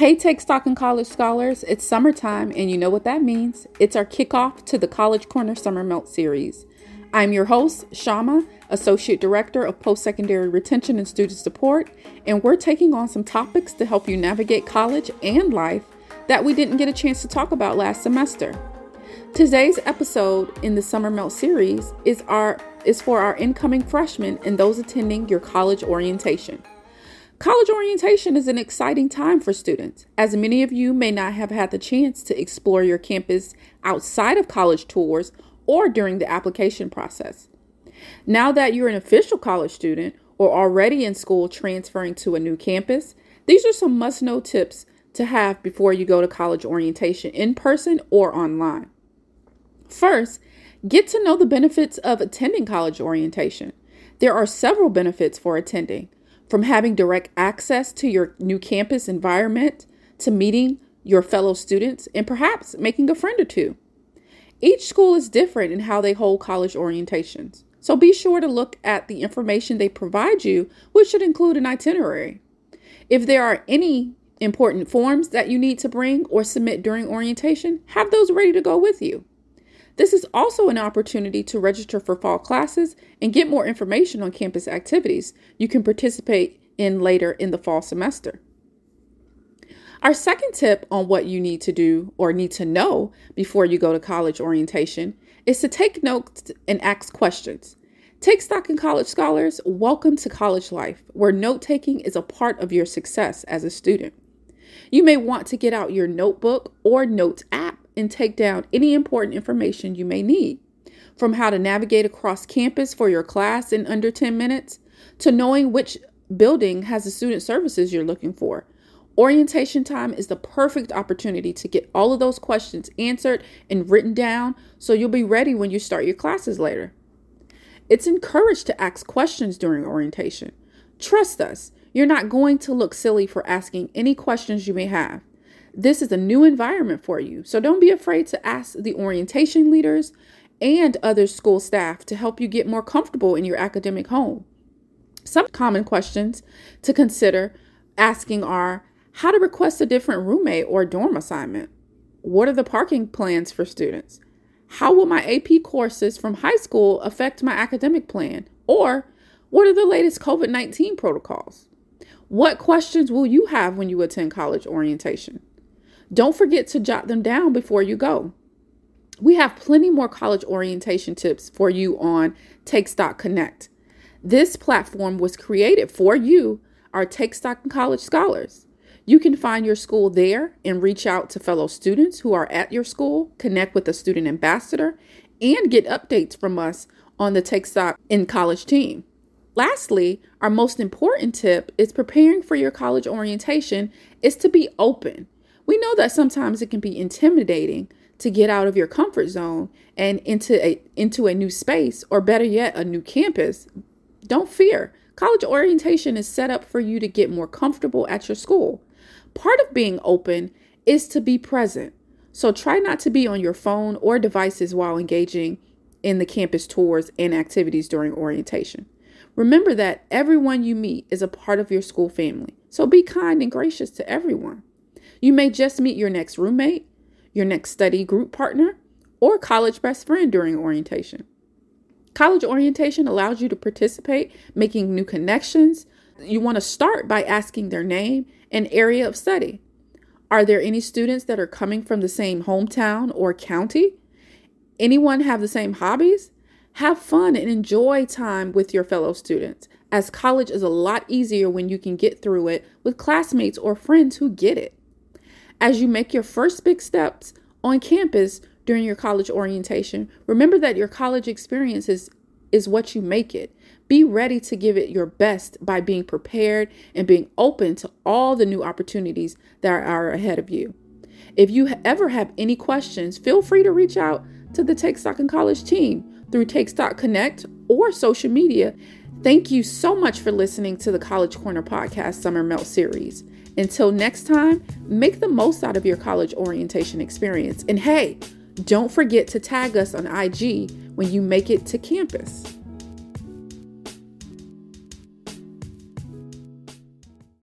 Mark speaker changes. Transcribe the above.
Speaker 1: Hey, Take Stock in College Scholars, it's summertime, and you know what that means. It's our kickoff to the College Corner Summer Melt series. I'm your host, Shama, Associate Director of Post Secondary Retention and Student Support, and we're taking on some topics to help you navigate college and life that we didn't get a chance to talk about last semester. Today's episode in the Summer Melt series is our is for our incoming freshmen and those attending your college orientation. College orientation is an exciting time for students, as many of you may not have had the chance to explore your campus outside of college tours or during the application process. Now that you're an official college student or already in school transferring to a new campus, these are some must know tips to have before you go to college orientation in person or online. First, get to know the benefits of attending college orientation. There are several benefits for attending from having direct access to your new campus environment to meeting your fellow students and perhaps making a friend or two. Each school is different in how they hold college orientations, so be sure to look at the information they provide you, which should include an itinerary. If there are any important forms that you need to bring or submit during orientation, have those ready to go with you. This is also an opportunity to register for fall classes and get more information on campus activities you can participate in later in the fall semester. Our second tip on what you need to do or need to know before you go to college orientation is to take notes and ask questions. Take stock in college scholars. Welcome to college life, where note taking is a part of your success as a student. You may want to get out your notebook or notes app and take down any important information you may need. From how to navigate across campus for your class in under 10 minutes to knowing which building has the student services you're looking for. Orientation time is the perfect opportunity to get all of those questions answered and written down so you'll be ready when you start your classes later. It's encouraged to ask questions during orientation. Trust us, you're not going to look silly for asking any questions you may have. This is a new environment for you, so don't be afraid to ask the orientation leaders and other school staff to help you get more comfortable in your academic home. Some common questions to consider asking are how to request a different roommate or dorm assignment? What are the parking plans for students? How will my AP courses from high school affect my academic plan? Or what are the latest COVID 19 protocols? What questions will you have when you attend college orientation? Don't forget to jot them down before you go. We have plenty more college orientation tips for you on Take Stock Connect. This platform was created for you, our Take Stock College scholars. You can find your school there and reach out to fellow students who are at your school, connect with a student ambassador, and get updates from us on the Take Stock in College team. Lastly, our most important tip is preparing for your college orientation is to be open. We know that sometimes it can be intimidating to get out of your comfort zone and into a into a new space or better yet a new campus. Don't fear. College orientation is set up for you to get more comfortable at your school. Part of being open is to be present. So try not to be on your phone or devices while engaging in the campus tours and activities during orientation. Remember that everyone you meet is a part of your school family. So be kind and gracious to everyone. You may just meet your next roommate, your next study group partner, or college best friend during orientation. College orientation allows you to participate, making new connections. You want to start by asking their name and area of study. Are there any students that are coming from the same hometown or county? Anyone have the same hobbies? Have fun and enjoy time with your fellow students, as college is a lot easier when you can get through it with classmates or friends who get it. As you make your first big steps on campus during your college orientation, remember that your college experience is, is what you make it. Be ready to give it your best by being prepared and being open to all the new opportunities that are ahead of you. If you ever have any questions, feel free to reach out to the Take Stock in College team through Take Stock Connect or social media. Thank you so much for listening to the College Corner Podcast Summer Melt Series. Until next time, make the most out of your college orientation experience. And hey, don't forget to tag us on IG when you make it to campus.